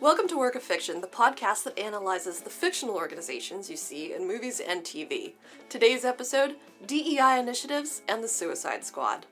Welcome to Work of Fiction, the podcast that analyzes the fictional organizations you see in movies and TV. Today's episode DEI initiatives and the Suicide Squad.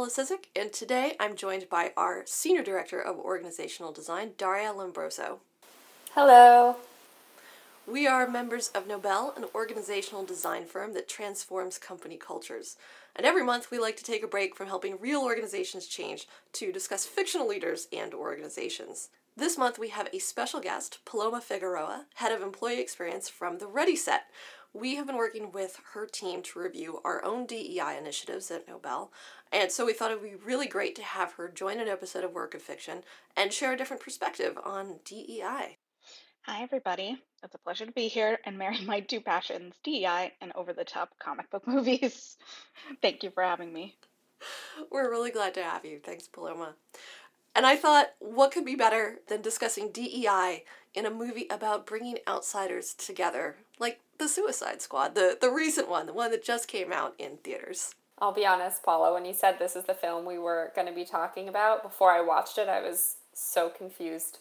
Paula Sizik, and today I'm joined by our Senior Director of Organizational Design, Daria Lombroso. Hello. We are members of NOBL, an organizational design firm that transforms company cultures. And every month we like to take a break from helping real organizations change to discuss fictional leaders and organizations. This month we have a special guest, Paloma Figueroa, Head of Employee Experience from the ReadySet. We have been working with her team to review our own DEI initiatives at NOBL, and so we thought it would be really great to have her join an episode of Work of Fiction and share a different perspective on DEI. Hi, everybody. It's a pleasure to be here and marry my two passions, DEI and over the top comic book movies. Thank you for having me. We're really glad to have you. Thanks, Paloma. And I thought, what could be better than discussing DEI in a movie about bringing outsiders together, like The Suicide Squad, the, the recent one, the one that just came out in theaters. I'll be honest, Paula, when you said this is the film we were going to be talking about, before I watched it, I was so confused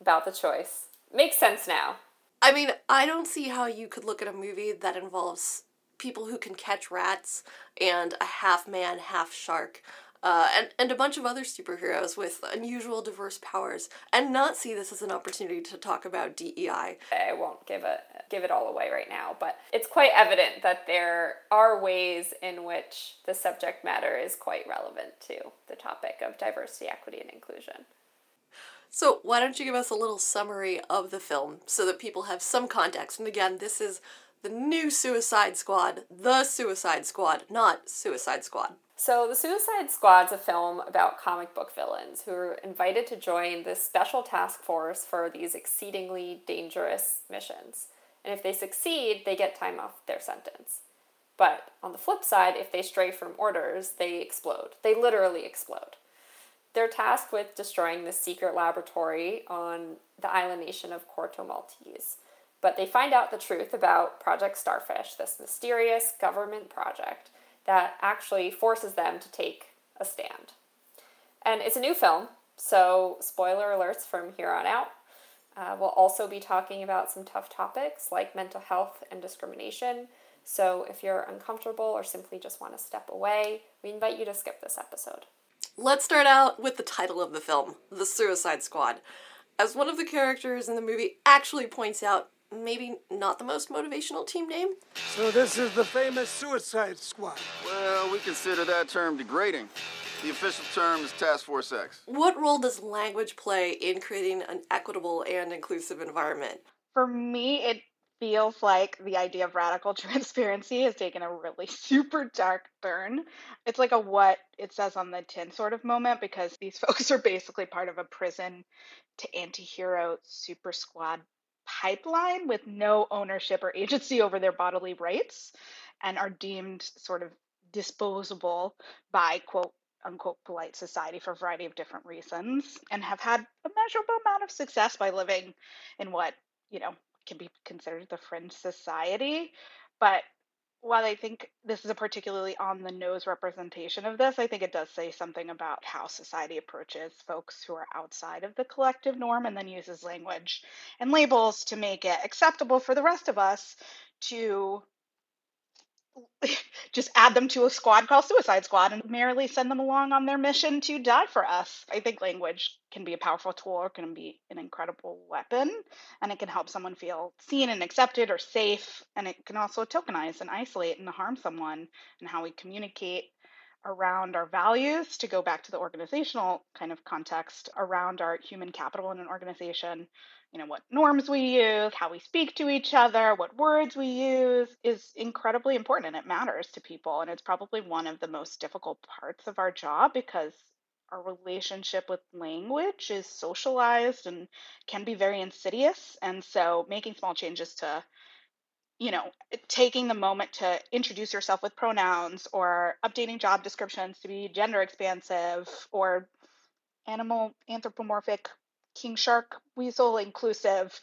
about the choice. Makes sense now. I mean, I don't see how you could look at a movie that involves people who can catch rats and a half man, half shark, uh, and, and a bunch of other superheroes with unusual, diverse powers, and not see this as an opportunity to talk about DEI. I won't give it give it all away right now, but it's quite evident that there are ways in which the subject matter is quite relevant to the topic of diversity, equity, and inclusion. So, why don't you give us a little summary of the film so that people have some context? And again, this is the new Suicide Squad, the Suicide Squad, not Suicide Squad. So, The Suicide Squad's a film about comic book villains who are invited to join this special task force for these exceedingly dangerous missions. And if they succeed, they get time off their sentence. But on the flip side, if they stray from orders, they explode. They literally explode. They're tasked with destroying the secret laboratory on the island nation of Corto Maltese. But they find out the truth about Project Starfish, this mysterious government project that actually forces them to take a stand. And it's a new film, so spoiler alerts from here on out. Uh, we'll also be talking about some tough topics like mental health and discrimination. So if you're uncomfortable or simply just want to step away, we invite you to skip this episode. Let's start out with the title of the film, The Suicide Squad. As one of the characters in the movie actually points out, maybe not the most motivational team name. So this is the famous Suicide Squad. Well, we consider that term degrading. The official term is Task Force X. What role does language play in creating an equitable and inclusive environment? For me, it feels like the idea of radical transparency has taken a really super dark turn. It's like a what it says on the tin sort of moment because these folks are basically part of a prison to anti hero super squad pipeline with no ownership or agency over their bodily rights and are deemed sort of disposable by quote unquote polite society for a variety of different reasons and have had a measurable amount of success by living in what you know can be considered the fringe society. But while I think this is a particularly on the nose representation of this, I think it does say something about how society approaches folks who are outside of the collective norm and then uses language and labels to make it acceptable for the rest of us to just add them to a squad called Suicide Squad and merely send them along on their mission to die for us. I think language can be a powerful tool can be an incredible weapon, and it can help someone feel seen and accepted or safe. And it can also tokenize and isolate and harm someone and how we communicate around our values to go back to the organizational kind of context around our human capital in an organization you know what norms we use how we speak to each other what words we use is incredibly important and it matters to people and it's probably one of the most difficult parts of our job because our relationship with language is socialized and can be very insidious. And so making small changes to you know, taking the moment to introduce yourself with pronouns or updating job descriptions to be gender expansive or animal anthropomorphic king shark weasel inclusive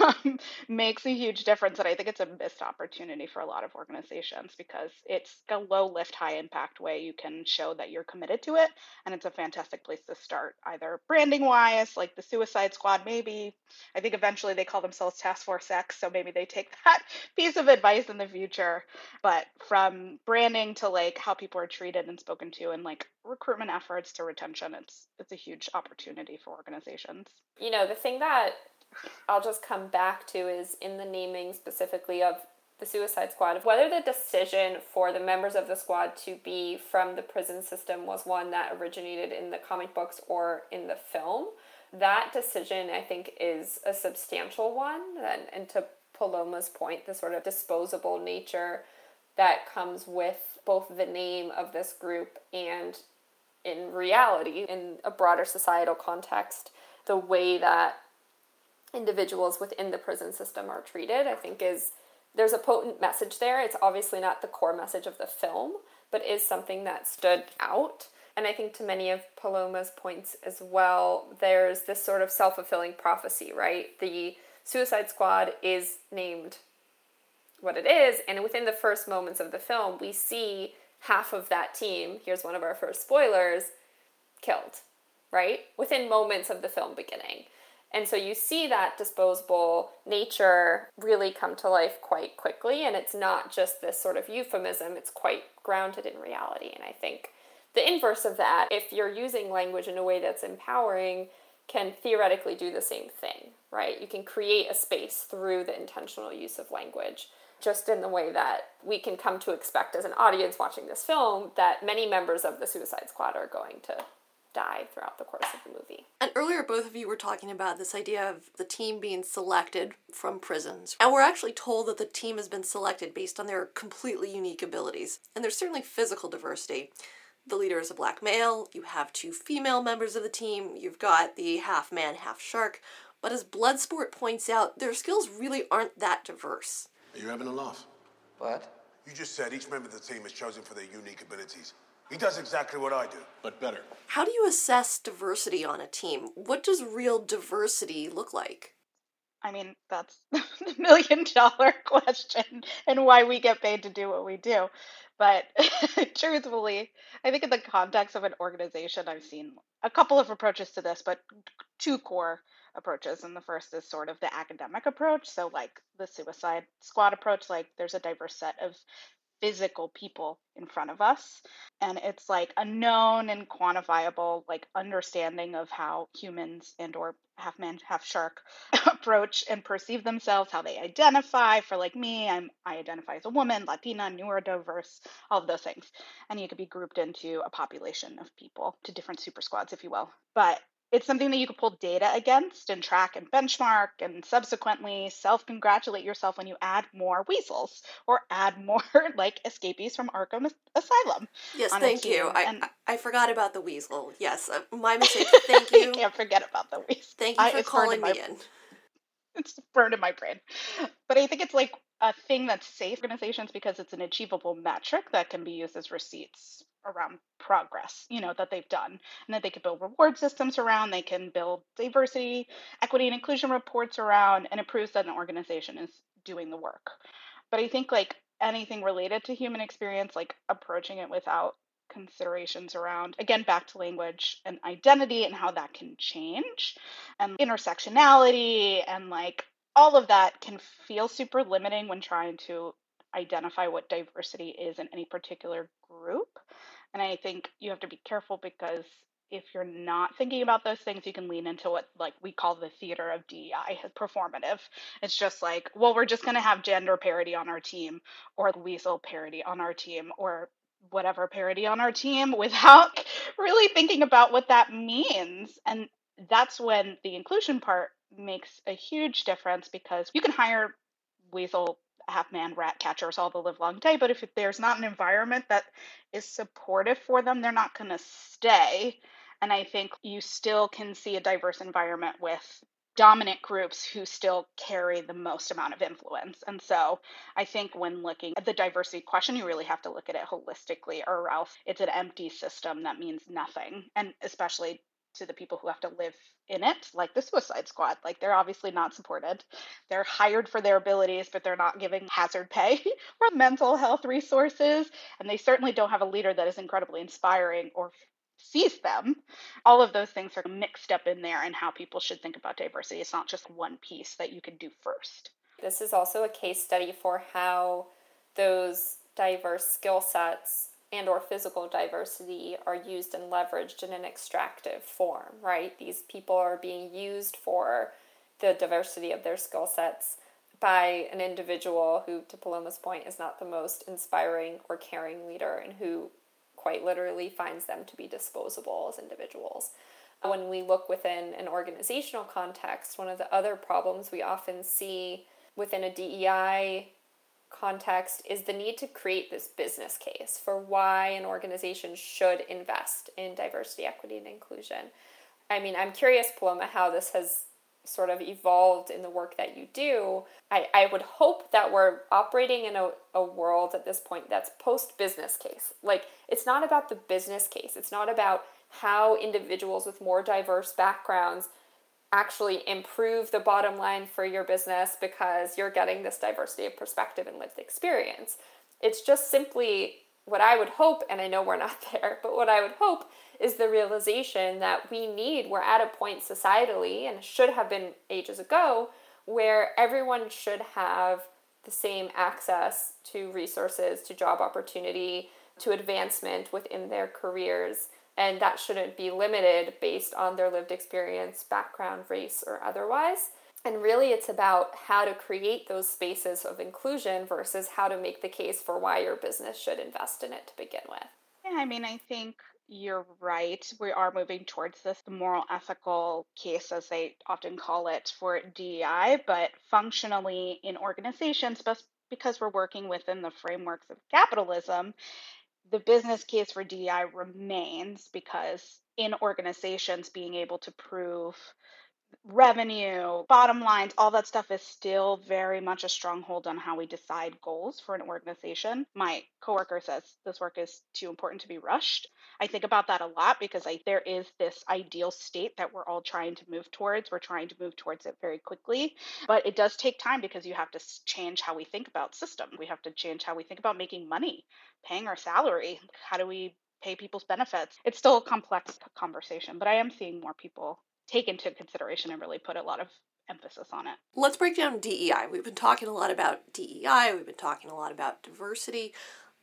um, makes a huge difference and i think it's a missed opportunity for a lot of organizations because it's a low lift high impact way you can show that you're committed to it and it's a fantastic place to start either branding wise like the suicide squad maybe i think eventually they call themselves task force x so maybe they take that piece of advice in the future but from branding to like how people are treated and spoken to and like recruitment efforts to retention it's it's a huge opportunity for organizations you know, the thing that I'll just come back to is in the naming specifically of the Suicide Squad, whether the decision for the members of the squad to be from the prison system was one that originated in the comic books or in the film, that decision I think is a substantial one. And, and to Paloma's point, the sort of disposable nature that comes with both the name of this group and in reality, in a broader societal context, the way that individuals within the prison system are treated, I think is there's a potent message there. It's obviously not the core message of the film, but is something that stood out. And I think to many of Paloma's points as well, there's this sort of self fulfilling prophecy, right? The Suicide Squad is named what it is, and within the first moments of the film, we see half of that team, here's one of our first spoilers, killed right? Within moments of the film beginning. And so you see that disposable nature really come to life quite quickly. And it's not just this sort of euphemism, it's quite grounded in reality. And I think the inverse of that, if you're using language in a way that's empowering, can theoretically do the same thing, right? You can create a space through the intentional use of language, just in the way that we can come to expect as an audience watching this film that many members of the Suicide Squad are going to die throughout the course of the movie. And earlier, both of you were talking about this idea of the team being selected from prisons. And we're actually told that the team has been selected based on their completely unique abilities. And there's certainly physical diversity. The leader is a black male, you have two female members of the team, you've got the half man, half shark. But as Bloodsport points out, their skills really aren't that diverse. Are you having a laugh? What? You just said each member of the team is chosen for their unique abilities. He does exactly what I do, but better. How do you assess diversity on a team? What does real diversity look like? I mean, that's the million dollar question and why we get paid to do what we do. But truthfully, I think in the context of an organization, I've seen a couple of approaches to this, but two core approaches. And the first is sort of the academic approach. So, like the suicide squad approach, like there's a diverse set of physical people in front of us and it's like a known and quantifiable like understanding of how humans and or half man half shark approach and perceive themselves how they identify for like me i'm i identify as a woman latina neurodiverse all of those things and you could be grouped into a population of people to different super squads if you will but it's something that you can pull data against and track and benchmark and subsequently self congratulate yourself when you add more weasels or add more like escapees from Arkham Asylum. Yes, thank you. I, and, I, forgot about the weasel. Yes, uh, my mistake. Thank you. you can't forget about the weasel. Thank you for I, calling me in. It's burned in my brain. But I think it's like a thing that's safe organizations because it's an achievable metric that can be used as receipts around progress you know that they've done and that they could build reward systems around they can build diversity equity and inclusion reports around and it proves that an organization is doing the work but i think like anything related to human experience like approaching it without considerations around again back to language and identity and how that can change and intersectionality and like all of that can feel super limiting when trying to identify what diversity is in any particular group. And I think you have to be careful because if you're not thinking about those things, you can lean into what like we call the theater of DEI, performative. It's just like, well, we're just gonna have gender parity on our team, or weasel parity on our team, or whatever parity on our team, without really thinking about what that means. And that's when the inclusion part makes a huge difference because you can hire weasel half man rat catchers all the live long day but if there's not an environment that is supportive for them they're not going to stay And I think you still can see a diverse environment with dominant groups who still carry the most amount of influence. And so I think when looking at the diversity question, you really have to look at it holistically, or else it's an empty system that means nothing. And especially to the people who have to live in it, like the Suicide Squad. Like they're obviously not supported. They're hired for their abilities, but they're not giving hazard pay or mental health resources. And they certainly don't have a leader that is incredibly inspiring or sees them. All of those things are mixed up in there and how people should think about diversity. It's not just one piece that you can do first. This is also a case study for how those diverse skill sets and or physical diversity are used and leveraged in an extractive form, right? These people are being used for the diversity of their skill sets by an individual who, to Paloma's point, is not the most inspiring or caring leader and who quite literally finds them to be disposable as individuals. When we look within an organizational context, one of the other problems we often see within a DEI context is the need to create this business case for why an organization should invest in diversity, equity, and inclusion. I mean, I'm curious, Paloma, how this has sort of evolved in the work that you do. I, I would hope that we're operating in a, a world at this point that's post business case. Like, it's not about the business case, it's not about how individuals with more diverse backgrounds actually improve the bottom line for your business because you're getting this diversity of perspective and lived experience. It's just simply what I would hope, and I know we're not there, but what I would hope is the realization that we need, we're at a point societally, and should have been ages ago, where everyone should have the same access to resources, to job opportunity, to advancement within their careers and that shouldn't be limited based on their lived experience, background, race, or otherwise. And really, it's about how to create those spaces of inclusion versus how to make the case for why your business should invest in it to begin with. Yeah, I mean, I think you're right. We are moving towards this moral ethical case, as they often call it, for DEI, but functionally in organizations, because we're working within the frameworks of capitalism, the business case for DEI remains because in organizations being able to prove revenue, bottom lines, all that stuff is still very much a stronghold on how we decide goals for an organization. My coworker says this work is too important to be rushed. I think about that a lot because I, there is this ideal state that we're all trying to move towards. We're trying to move towards it very quickly, but it does take time because you have to change how we think about system. We have to change how we think about making money, paying our salary. How do we pay people's benefits? It's still a complex conversation, but I am seeing more people take into consideration and really put a lot of emphasis on it. Let's break down DEI. We've been talking a lot about DEI, we've been talking a lot about diversity.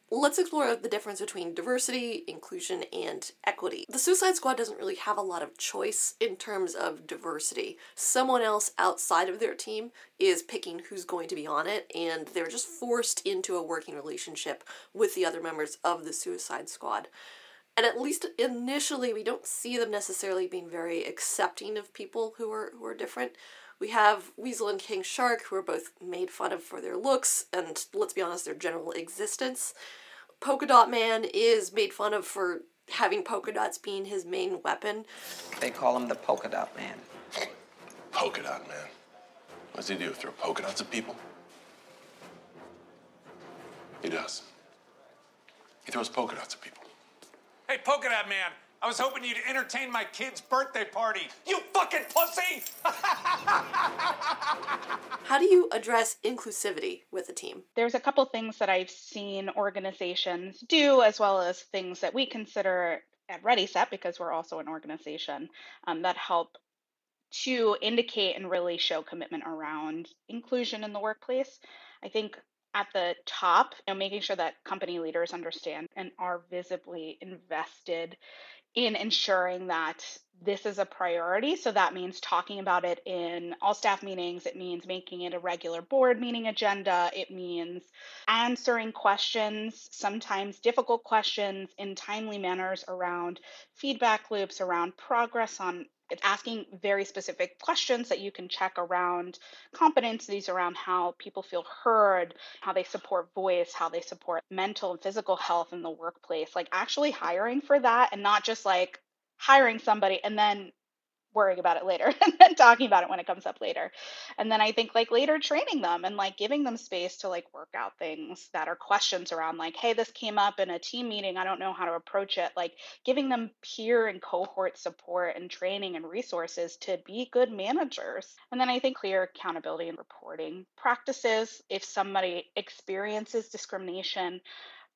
Let's explore the difference between diversity, inclusion, and equity. The Suicide Squad doesn't really have a lot of choice in terms of diversity. Someone else outside of their team is picking who's going to be on it, and they're just forced into a working relationship with the other members of the Suicide Squad. And at least initially, we don't see them necessarily being very accepting of people who are who are different. We have Weasel and King Shark, who are both made fun of for their looks and, let's be honest, their general existence. Polka Dot Man is made fun of for having polka dots being his main weapon. They call him the Polka Dot Man. Polka dot man. What does he do? Throw polka dots at people? He does. He throws polka dots at people. Hey, Polka Dot Man, I was hoping you'd entertain my kid's birthday party. You fucking pussy! How do you address inclusivity with a team? There's a couple things that I've seen organizations do, as well as things that we consider at ReadySet, because we're also an organization um, that help to indicate and really show commitment around inclusion in the workplace. I think at the top, you know, making sure that company leaders understand and are visibly invested in ensuring that this is a priority. So that means talking about it in all staff meetings. It means making it a regular board meeting agenda. It means answering questions, sometimes difficult questions, in timely manners around feedback loops, around progress on it's asking very specific questions that you can check around competencies around how people feel heard, how they support voice, how they support mental and physical health in the workplace. Like actually hiring for that and not just like hiring somebody and then worrying about it later and then talking about it when it comes up later. And then I think like later training them and like giving them space to like work out things that are questions around like, hey, this came up in a team meeting. I don't know how to approach it. Like giving them peer and cohort support and training and resources to be good managers. And then I think clear accountability and reporting practices. If somebody experiences discrimination,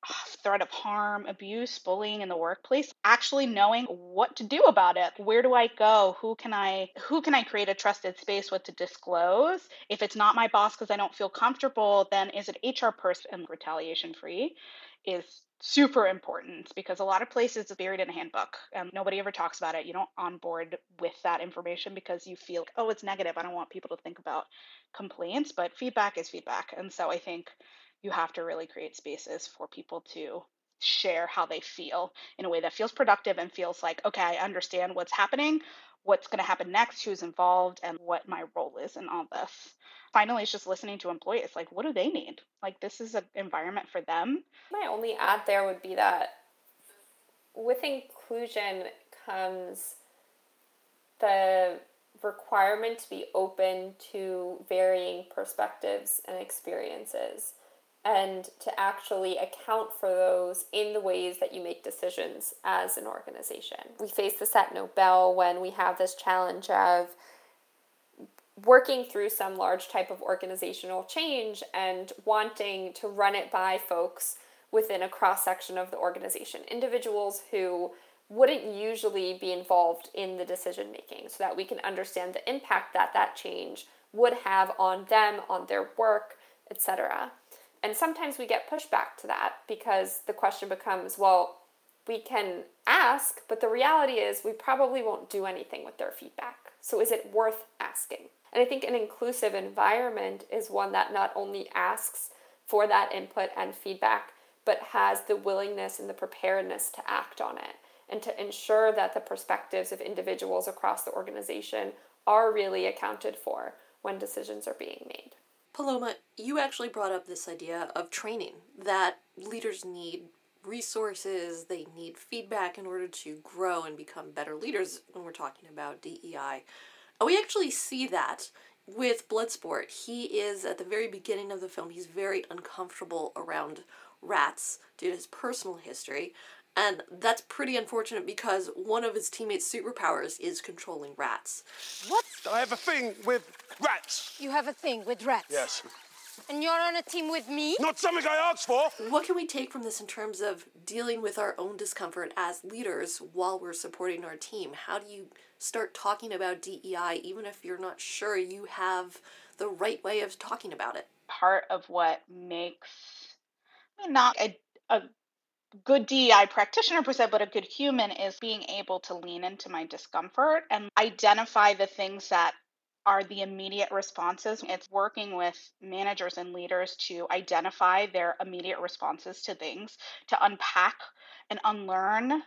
threat of harm, abuse, bullying in the workplace, actually knowing what to do about it. Where do I go? Who can I who can I create a trusted space with to disclose? If it's not my boss because I don't feel comfortable, then is it HR person retaliation free is super important because a lot of places it's buried in a handbook and nobody ever talks about it. You don't onboard with that information because you feel, oh, it's negative. I don't want people to think about complaints, but feedback is feedback. And so I think you have to really create spaces for people to share how they feel in a way that feels productive and feels like, okay, I understand what's happening, what's going to happen next, who's involved, and what my role is in all this. Finally, it's just listening to employees. Like, what do they need? Like, this is an environment for them. My only add there would be that with inclusion comes the requirement to be open to varying perspectives and experiences and to actually account for those in the ways that you make decisions as an organization. We face this at NOBL when we have this challenge of working through some large type of organizational change and wanting to run it by folks within a cross section of the organization, individuals who wouldn't usually be involved in the decision making so that we can understand the impact that that change would have on them, on their work, etc. And sometimes we get pushback to that because the question becomes, well, we can ask, but the reality is we probably won't do anything with their feedback. So is it worth asking? And I think an inclusive environment is one that not only asks for that input and feedback, but has the willingness and the preparedness to act on it and to ensure that the perspectives of individuals across the organization are really accounted for when decisions are being made. Paloma, you actually brought up this idea of training that leaders need resources, they need feedback in order to grow and become better leaders when we're talking about DEI. We actually see that with Bloodsport. He is at the very beginning of the film, he's very uncomfortable around rats due to his personal history. And that's pretty unfortunate because one of his teammates' superpowers is controlling rats. What? I have a thing with rats. You have a thing with rats? Yes. And you're on a team with me? Not something I asked for. What can we take from this in terms of dealing with our own discomfort as leaders while we're supporting our team? How do you start talking about DEI even if you're not sure you have the right way of talking about it? Part of what makes I mean, not a, a good DEI practitioner per se, but a good human is being able to lean into my discomfort and identify the things that are the immediate responses. It's working with managers and leaders to identify their immediate responses to things, to unpack and unlearn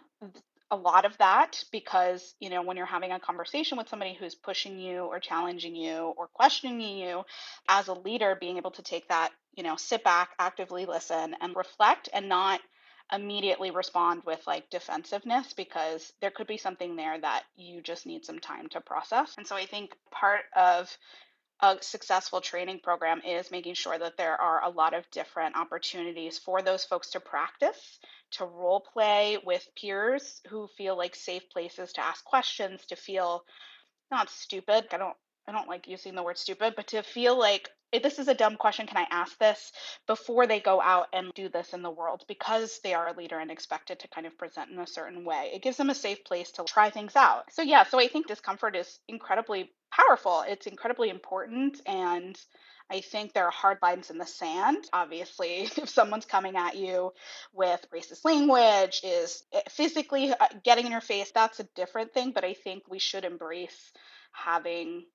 a lot of that because you know when you're having a conversation with somebody who's pushing you or challenging you or questioning you as a leader being able to take that you know sit back actively listen and reflect and not immediately respond with like defensiveness because there could be something there that you just need some time to process. And so I think part of a successful training program is making sure that there are a lot of different opportunities for those folks to practice, to role play with peers who feel like safe places to ask questions, to feel not stupid. I don't I don't like using the word stupid, but to feel like this is a dumb question, can I ask this before they go out and do this in the world because they are a leader and expected to kind of present in a certain way. It gives them a safe place to try things out. So, yeah, so I think discomfort is incredibly powerful. It's incredibly important. And I think there are hard lines in the sand. Obviously, if someone's coming at you with racist language, is eh, physically uh, getting in your face, that's a different thing. But I think we should embrace having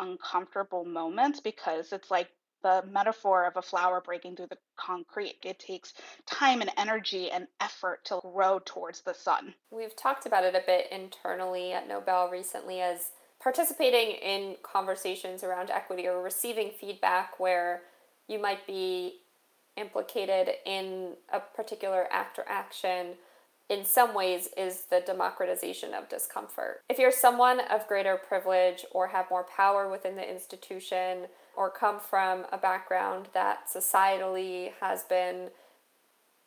uncomfortable moments because it's like the metaphor of a flower breaking through the concrete. It takes time and energy and effort to grow towards the sun. We've talked about it a bit internally at NOBL recently as participating in conversations around equity or receiving feedback where you might be implicated in a particular act or action in some ways is the democratization of discomfort. If you're someone of greater privilege or have more power within the institution or come from a background that societally has been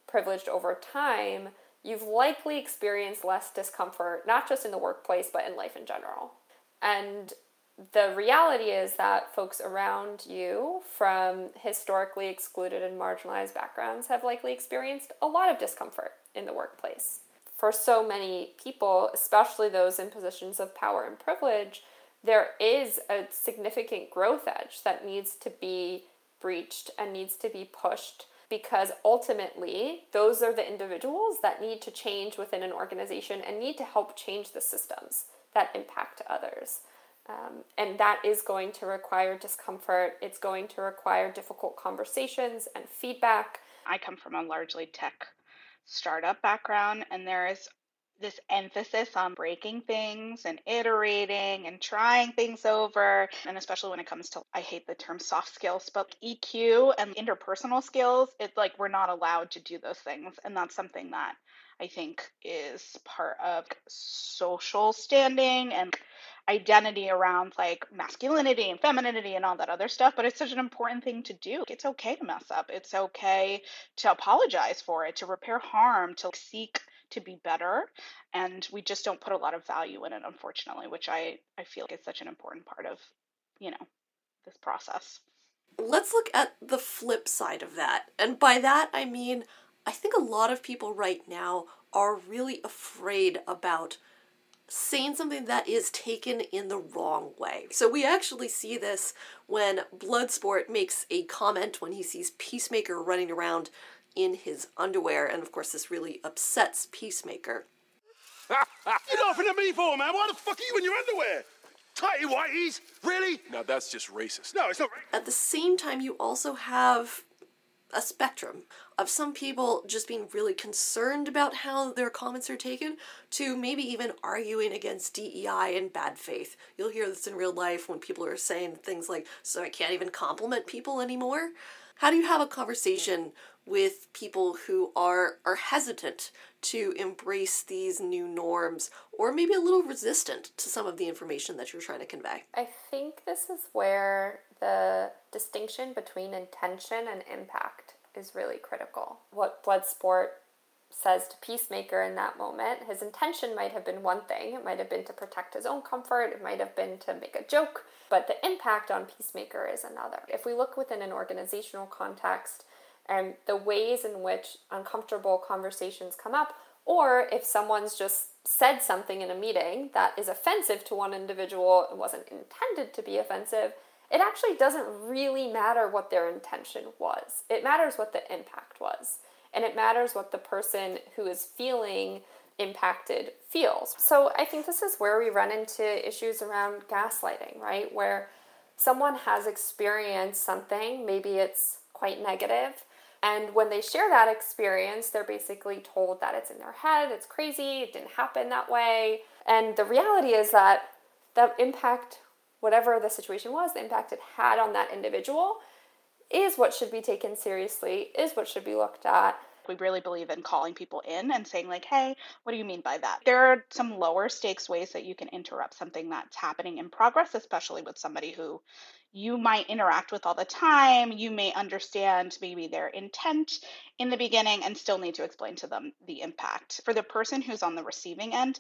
privileged over time, you've likely experienced less discomfort, not just in the workplace, but in life in general. And the reality is that folks around you from historically excluded and marginalized backgrounds have likely experienced a lot of discomfort in the workplace. For so many people, especially those in positions of power and privilege, there is a significant growth edge that needs to be breached and needs to be pushed because ultimately those are the individuals that need to change within an organization and need to help change the systems that impact others. Um, and that is going to require discomfort. It's going to require difficult conversations and feedback. I come from a largely tech startup background, and there is this emphasis on breaking things and iterating and trying things over. And especially when it comes to, I hate the term soft skills, but EQ and interpersonal skills, it's like we're not allowed to do those things. And that's something that I think is part of social standing and identity around like masculinity and femininity and all that other stuff, but it's such an important thing to do. It's okay to mess up. It's okay to apologize for it, to repair harm, to seek to be better and we just don't put a lot of value in it unfortunately which i i feel is such an important part of you know this process let's look at the flip side of that and by that i mean i think a lot of people right now are really afraid about saying something that is taken in the wrong way. So we actually see this when Bloodsport makes a comment when he sees Peacemaker running around in his underwear, and of course, this really upsets Peacemaker. You're laughing at me for, man? Why the fuck are you in your underwear? Tighty whities? Really? Now that's just racist. No, it's not. At the same time, you also have a spectrum of some people just being really concerned about how their comments are taken to maybe even arguing against DEI in bad faith. You'll hear this in real life when people are saying things like, so I can't even compliment people anymore. How do you have a conversation with people who are are hesitant to embrace these new norms or maybe a little resistant to some of the information that you're trying to convey. I think this is where the distinction between intention and impact is really critical. What Bloodsport says to Peacemaker in that moment, his intention might have been one thing. It might have been to protect his own comfort, it might have been to make a joke, but the impact on Peacemaker is another. If we look within an organizational context, and the ways in which uncomfortable conversations come up, or if someone's just said something in a meeting that is offensive to one individual and wasn't intended to be offensive, it actually doesn't really matter what their intention was. It matters what the impact was. And it matters what the person who is feeling impacted feels. So I think this is where we run into issues around gaslighting, right? Where someone has experienced something, maybe it's quite negative, and when they share that experience, they're basically told that it's in their head, it's crazy, it didn't happen that way. And the reality is that the impact, whatever the situation was, the impact it had on that individual is what should be taken seriously, is what should be looked at. We really believe in calling people in and saying, like, hey, what do you mean by that? There are some lower stakes ways that you can interrupt something that's happening in progress, especially with somebody who you might interact with all the time. You may understand maybe their intent in the beginning and still need to explain to them the impact. For the person who's on the receiving end,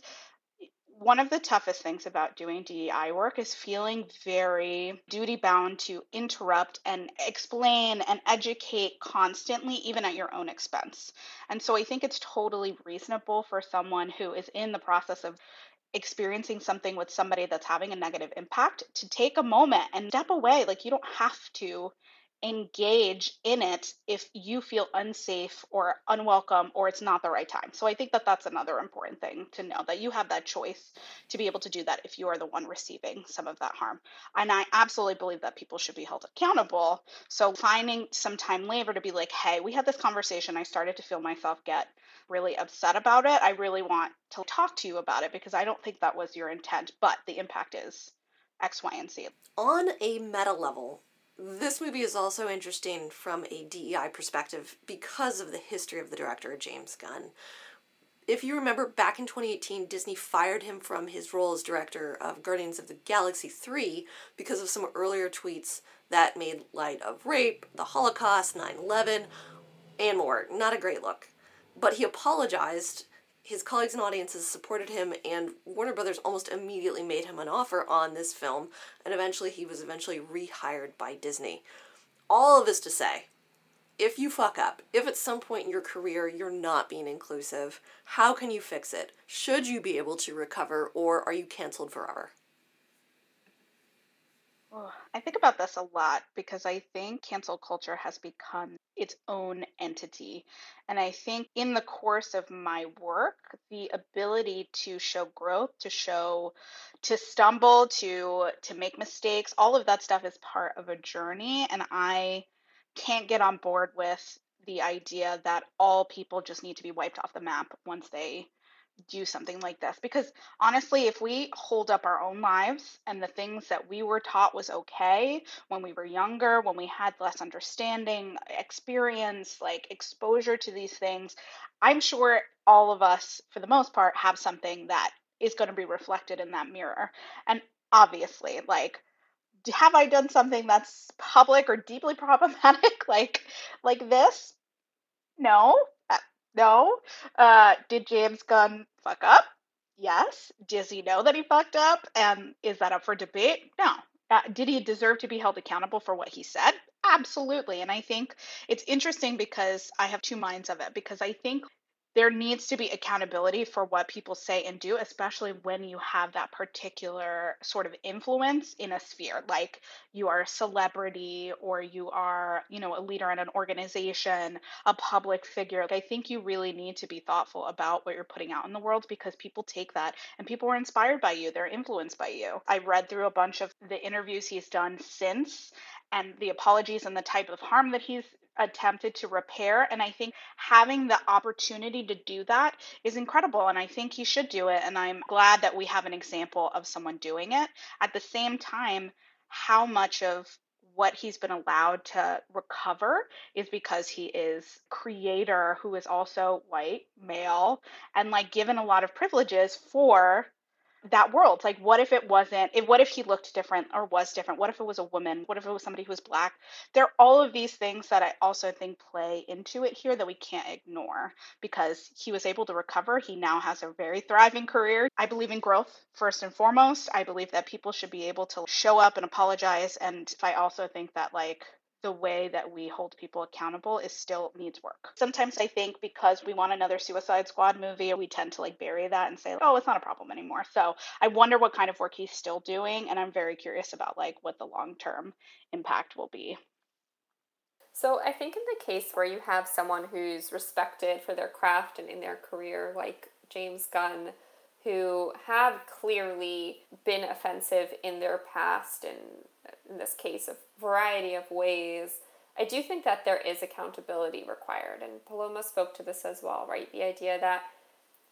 one of the toughest things about doing DEI work is feeling very duty bound to interrupt and explain and educate constantly, even at your own expense. And so I think it's totally reasonable for someone who is in the process of experiencing something with somebody that's having a negative impact to take a moment and step away. Like you don't have to engage in it if you feel unsafe or unwelcome or it's not the right time. So I think that that's another important thing to know that you have that choice to be able to do that if you are the one receiving some of that harm. And I absolutely believe that people should be held accountable. So finding some time later to be like, hey, we had this conversation. I started to feel myself get really upset about it. I really want to talk to you about it because I don't think that was your intent, but the impact is X, Y, and Z. On a meta level, this movie is also interesting from a DEI perspective because of the history of the director, James Gunn. If you remember, back in 2018, Disney fired him from his role as director of Guardians of the Galaxy 3 because of some earlier tweets that made light of rape, the Holocaust, 9 11, and more. Not a great look. But he apologized. His colleagues and audiences supported him, and Warner Brothers almost immediately made him an offer on this film, and eventually he was eventually rehired by Disney. All of this to say, if you fuck up, if at some point in your career you're not being inclusive, how can you fix it? Should you be able to recover, or are you canceled forever? I think about this a lot because I think cancel culture has become its own entity. And I think in the course of my work, the ability to show growth, to show to stumble, to to make mistakes, all of that stuff is part of a journey and I can't get on board with the idea that all people just need to be wiped off the map once they do something like this because honestly if we hold up our own lives and the things that we were taught was okay when we were younger when we had less understanding experience like exposure to these things i'm sure all of us for the most part have something that is going to be reflected in that mirror. And obviously like have i done something that's public or deeply problematic like like this? No no. Uh, did James Gunn fuck up? Yes. Does he know that he fucked up? And is that up for debate? No. Uh, did he deserve to be held accountable for what he said? Absolutely. And I think it's interesting because I have two minds of it. Because I think there needs to be accountability for what people say and do, especially when you have that particular sort of influence in a sphere. Like you are a celebrity or you are, you know, a leader in an organization, a public figure. I think you really need to be thoughtful about what you're putting out in the world because people take that and people are inspired by you, they're influenced by you. I read through a bunch of the interviews he's done since and the apologies and the type of harm that he's attempted to repair. And I think having the opportunity to do that is incredible. And I think he should do it. And I'm glad that we have an example of someone doing it. At the same time, how much of what he's been allowed to recover is because he is creator who is also white male and like given a lot of privileges for that world. Like what if it wasn't if, what if he looked different or was different? What if it was a woman? What if it was somebody who was black? There are all of these things that i also think play into it here that we can't ignore because he was able to recover. He now has a very thriving career. I believe in growth first and foremost. I believe that people should be able to show up and apologize. And i also think that like the way that we hold people accountable is still needs work. Sometimes I think because we want another Suicide Squad movie, we tend to like bury that and say, "Oh, it's not a problem anymore." So, I wonder what kind of work he's still doing and I'm very curious about like what the long-term impact will be. So, I think in the case where you have someone who's respected for their craft and in their career like James Gunn who have clearly been offensive in their past and in this case a variety of ways i do think that there is accountability required and paloma spoke to this as well right the idea that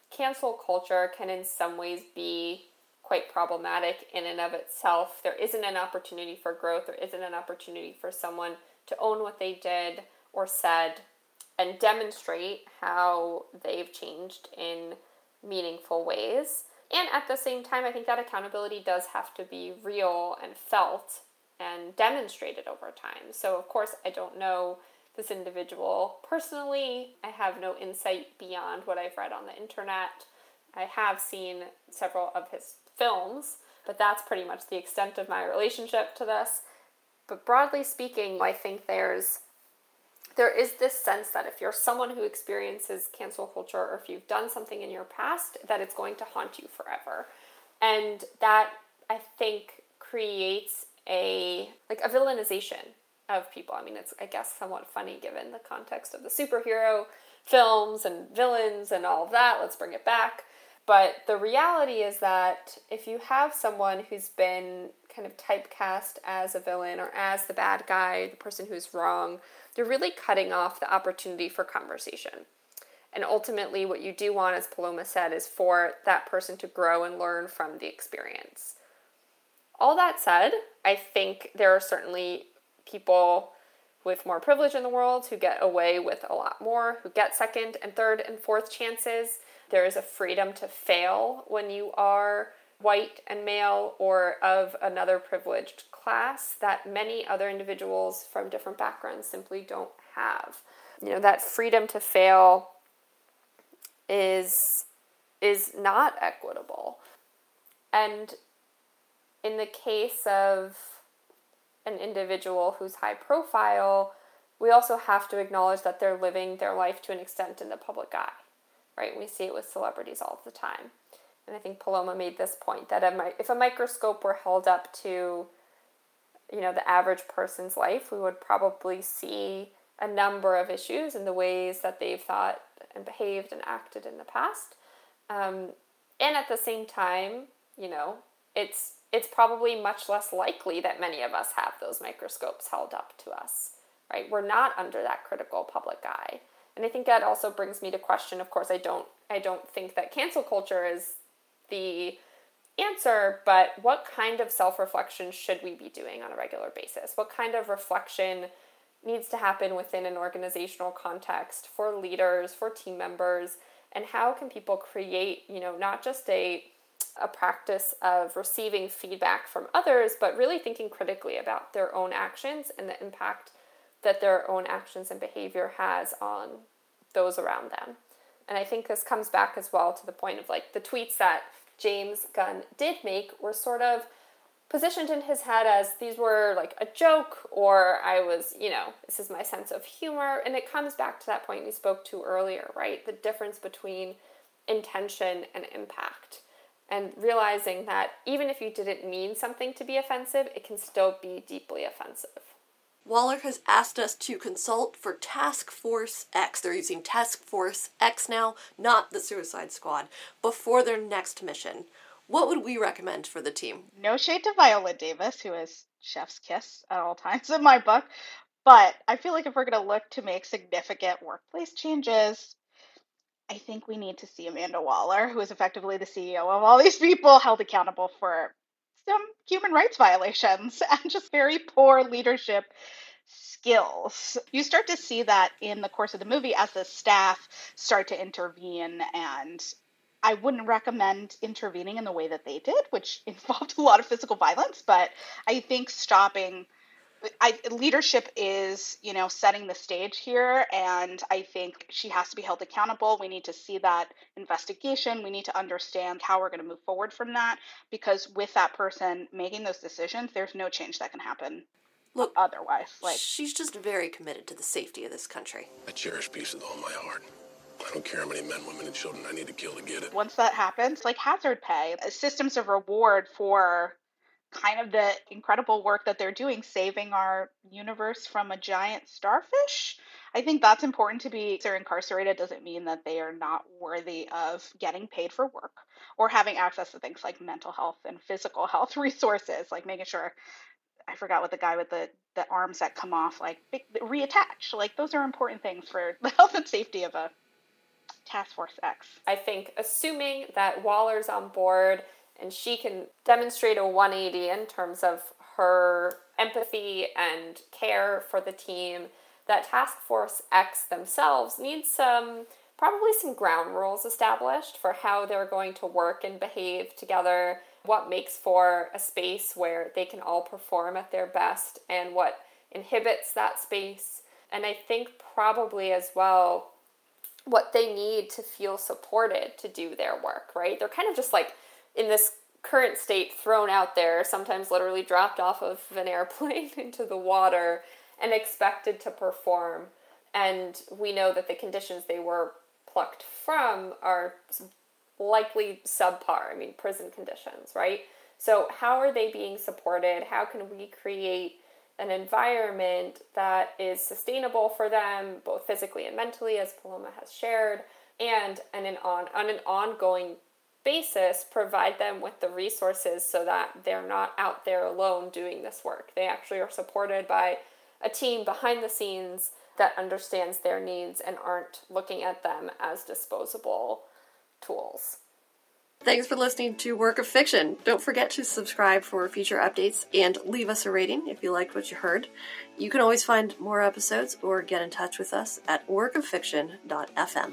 cancel culture can in some ways be quite problematic in and of itself there isn't an opportunity for growth there isn't an opportunity for someone to own what they did or said and demonstrate how they've changed in meaningful ways. And at the same time, I think that accountability does have to be real and felt and demonstrated over time. So, of course, I don't know this individual personally. I have no insight beyond what I've read on the internet. I have seen several of his films, but that's pretty much the extent of my relationship to this. But broadly speaking, I think there's there is this sense that if you're someone who experiences cancel culture or if you've done something in your past, that it's going to haunt you forever. And that I think creates a like a villainization of people. I mean, it's I guess somewhat funny given the context of the superhero films and villains and all of that. Let's bring it back. But the reality is that if you have someone who's been kind of typecast as a villain or as the bad guy, the person who's wrong, they're really cutting off the opportunity for conversation. And ultimately, what you do want, as Paloma said, is for that person to grow and learn from the experience. All that said, I think there are certainly people with more privilege in the world who get away with a lot more, who get second and third and fourth chances. there is a freedom to fail when you are white and male or of another privileged class that many other individuals from different backgrounds simply don't have. You know, that freedom to fail is is not equitable. And in the case of an individual who's high profile, we also have to acknowledge that they're living their life to an extent in the public eye, right? We see it with celebrities all the time. And I think Paloma made this point that a, if a microscope were held up to, you know, the average person's life, we would probably see a number of issues in the ways that they've thought and behaved and acted in the past. Um, and at the same time, you know, it's it's probably much less likely that many of us have those microscopes held up to us, right? We're not under that critical public eye. And I think that also brings me to question, of course, I don't I don't think that cancel culture is the answer, but what kind of self-reflection should we be doing on a regular basis? What kind of reflection needs to happen within an organizational context for leaders, for team members, and how can people create, you know, not just a a practice of receiving feedback from others, but really thinking critically about their own actions and the impact that their own actions and behavior has on those around them. And I think this comes back as well to the point of like the tweets that James Gunn did make were sort of positioned in his head as these were like a joke or I was, you know, this is my sense of humor. And it comes back to that point we spoke to earlier, right? The difference between intention and impact and realizing that even if you didn't mean something to be offensive, it can still be deeply offensive. Waller has asked us to consult for Task Force X. They're using Task Force X now, not the Suicide Squad, before their next mission. What would we recommend for the team? No shade to Viola Davis, who is chef's kiss at all times in my book. But I feel like if we're going to look to make significant workplace changes, I think we need to see Amanda Waller, who is effectively the CEO of all these people, held accountable for some human rights violations and just very poor leadership skills. You start to see that in the course of the movie as the staff start to intervene and I wouldn't recommend intervening in the way that they did, which involved a lot of physical violence, but I think stopping I, leadership is, you know, setting the stage here, and I think she has to be held accountable. We need to see that investigation. We need to understand how we're going to move forward from that, because with that person making those decisions, there's no change that can happen. Look, otherwise, like she's just very committed to the safety of this country. I cherish peace with all my heart. I don't care how many men, women, and children I need to kill to get it. Once that happens, like hazard pay, systems of reward for kind of the incredible work that they're doing saving our universe from a giant starfish. I think that's important to be they're incarcerated doesn't mean that they are not worthy of getting paid for work or having access to things like mental health and physical health resources, like making sure I forgot what the guy with the the arms that come off like reattach. Like those are important things for the health and safety of a task force X. I think assuming that Waller's on board and she can demonstrate a 180 in terms of her empathy and care for the team. That task force x themselves needs some probably some ground rules established for how they're going to work and behave together what makes for a space where they can all perform at their best and what inhibits that space. And i think probably as well what they need to feel supported to do their work right? They're kind of just like in this current state thrown out there, sometimes literally dropped off of an airplane into the water and expected to perform. And we know that the conditions they were plucked from are likely subpar. I mean, prison conditions, right? So, how are they being supported? How can we create an environment that is sustainable for them, both physically and mentally, as Paloma has shared, and, and an on, on an ongoing basis provide them with the resources so that they're not out there alone doing this work. They actually are supported by a team behind the scenes that understands their needs and aren't looking at them as disposable tools. Thanks for listening to Work of Fiction. Don't forget to subscribe for future updates and leave us a rating if you liked what you heard. You can always find more episodes or get in touch with us at workoffiction.fm.